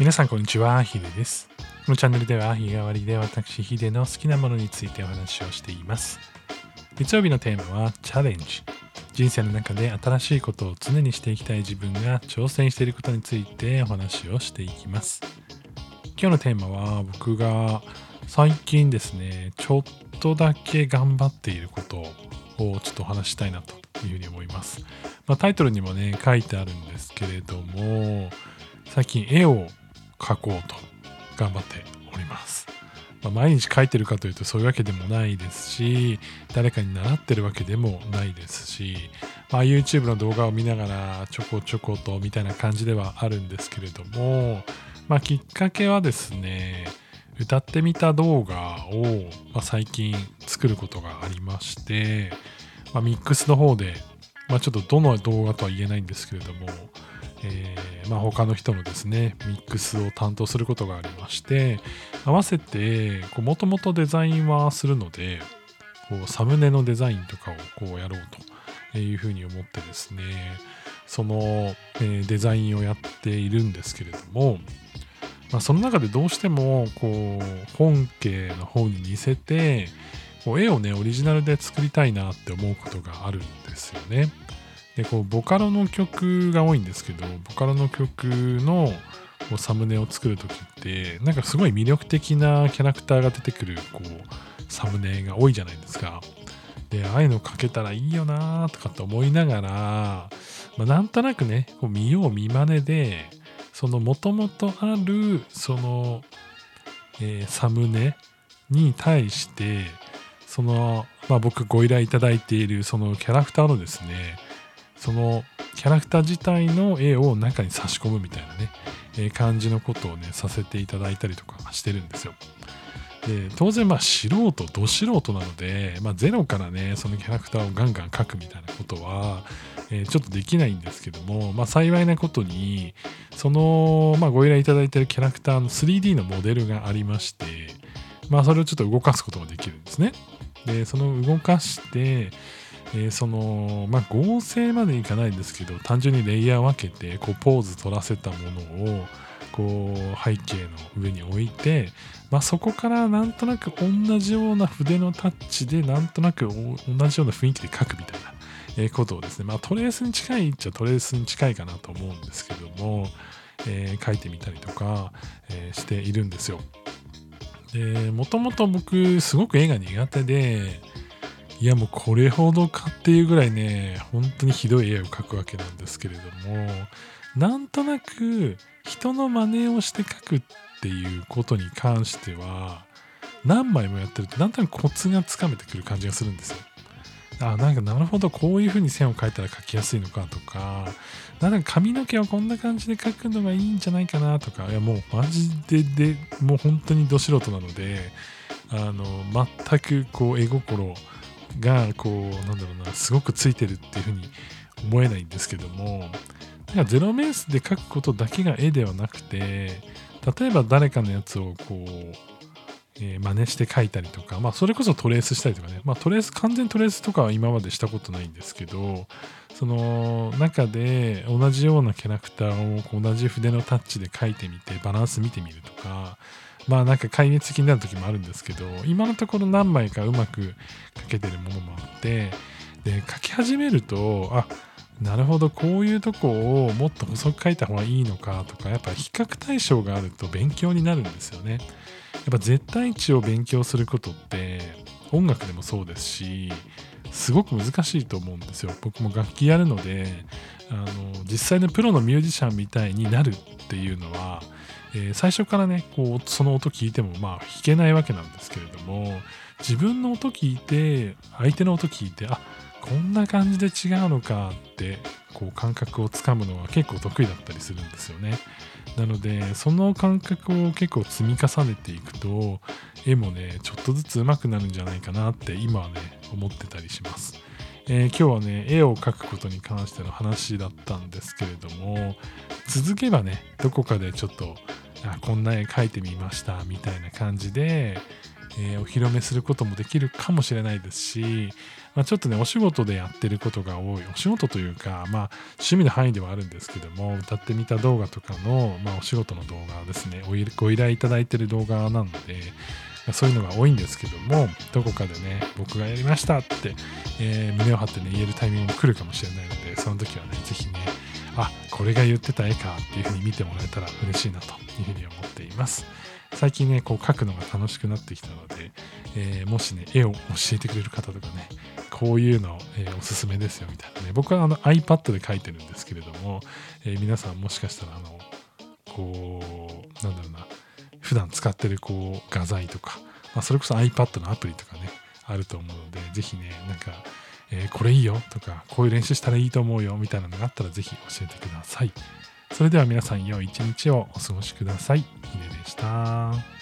皆さんこんにちは、ヒデです。このチャンネルでは日替わりで私ヒデの好きなものについてお話をしています。月曜日のテーマはチャレンジ。人生の中で新しいことを常にしていきたい自分が挑戦していることについてお話をしていきます。今日のテーマは僕が最近ですね、ちょっとだけ頑張っていることをちょっとお話したいなというふうに思います。まあ、タイトルにもね、書いてあるんですけれども、最近絵を描こうと頑張っております。まあ、毎日描いてるかというとそういうわけでもないですし、誰かに習ってるわけでもないですし、まあ、YouTube の動画を見ながらちょこちょことみたいな感じではあるんですけれども、まあ、きっかけはですね、歌ってみた動画を、まあ、最近作ることがありまして、まあ、ミックスの方で、まあ、ちょっとどの動画とは言えないんですけれども、えーまあ、他の人のですねミックスを担当することがありまして合わせてもともとデザインはするのでこうサムネのデザインとかをこうやろうというふうに思ってですねその、えーデザインをやっているんですけれども、まあ、その中でどうしてもこう本家の方に似せてこう絵をねオリジナルで作りたいなって思うことがあるんですよね。でこうボカロの曲が多いんですけどボカロの曲のこうサムネを作る時ってなんかすごい魅力的なキャラクターが出てくるこうサムネが多いじゃないですか。でああいうの描けたらいいよなとかって思いながら、まあ、なんとなくねこう見よう見まねでそのもともとあるその、えーサムネに対してその、まあ、僕ご依頼いただいているそのキャラクターのですねそのキャラクター自体の絵を中に差し込むみたいなね、え感じのことをねさせていただいたりとかしてるんですよ。で当然まあ素人ど素人なので、まあ、ゼロからねそのキャラクターをガンガン描くみたいなことは、えーちょっとできないんですけども、まあ、幸いなことにその、まあ、ご依頼いただいてるキャラクターの 3D のモデルがありまして、まあ、それをちょっと動かすことができるんですね。でその動かしてえーそのまあ合成までいかないんですけど単純にレイヤー分けてこうポーズ取らせたものをこう背景の上に置いて、まあ、そこからなんとなく同じような筆のタッチでなんとなく同じような雰囲気で描くみたいなえことをですね、まあ、トレースに近いっちゃトレースに近いかなと思うんですけども、えー描いてみたりとか、えーしているんですよ。でもともと僕すごく絵が苦手でいやもうこれほどかっていうぐらいね本当にひどい絵を描くわけなんですけれどもなんとなく人の真似をして描くっていうことに関しては何枚もやってるとなんとなくコツがつかめてくる感じがするんですよ。あなんかなるほどこういう風に線を描いたら描きやすいのかとかなんか髪の毛はこんな感じで描くのがいいんじゃないかなとかいやもうマジででもう本当にど素人なのであの全くこう絵心がこうなんだろうなすごくついてるっていうふうに思えないんですけどもなんかゼロベースで描くことだけが絵ではなくて例えば誰かのやつをこうえー真似して描いたりとか、まあ、それこそトレースしたりとかね、まあ、トレース、完全トレースとかは今までしたことないんですけど、その中で同じようなキャラクターを同じ筆のタッチで書いてみて、バランス見てみるとか、まあなんか壊滅的になる時もあるんですけど、今のところ何枚かうまく書けてるものもあって、で、書き始めると、あ、なるほど、こういうとこをもっと細く書いた方がいいのかとか、やっぱ比較対象があると勉強になるんですよね。やっぱ絶対値を勉強することって音楽でもそうですしすごく難しいと思うんですよ僕も楽器やるのであの実際のプロのミュージシャンみたいになるっていうのは、えー最初からねこうその音聞いてもまあ弾けないわけなんですけれども自分の音聞いて相手の音聞いてあこんな感じで違うのかってこう感覚をつかむのは結構得意だったりするんですよね。なのでその感覚を結構積み重ねていくと絵もねちょっとずつ上手くなるんじゃないかなって今はね思ってたりします。えー今日はね絵を描くことに関しての話だったんですけれども続けばねどこかでちょっとあこんな絵描いてみましたみたいな感じで、えー、お披露目することもできるかもしれないですし、まあ、ちょっとねお仕事でやってることが多いお仕事というか、まあ、趣味の範囲ではあるんですけども歌ってみた動画とかの、まあ、お仕事の動画ですねご依頼いただいてる動画なのでそういうのが多いんですけどもどこかでね僕がやりましたって、えー、胸を張ってね言えるタイミングも来るかもしれないのでその時はね是非ねあこれが言ってた絵かっていうふうに見てもらえたら嬉しいなというふうに思っています。最近ねこう描くのが楽しくなってきたので、えー、もしね絵を教えてくれる方とかねこういうの、えー、おすすめですよみたいなね。僕はあの iPad で描いてるんですけれども、え、皆さんもしかしたらあのこうなんだろうな普段使ってるこう画材とか、まあ、それこそ iPad のアプリとかねあると思うので是非ねなんか、えー、これいいよとかこういう練習したらいいと思うよみたいなのがあったら是非教えてくださいそれでは皆さん良い一日をお過ごしください。ひででした。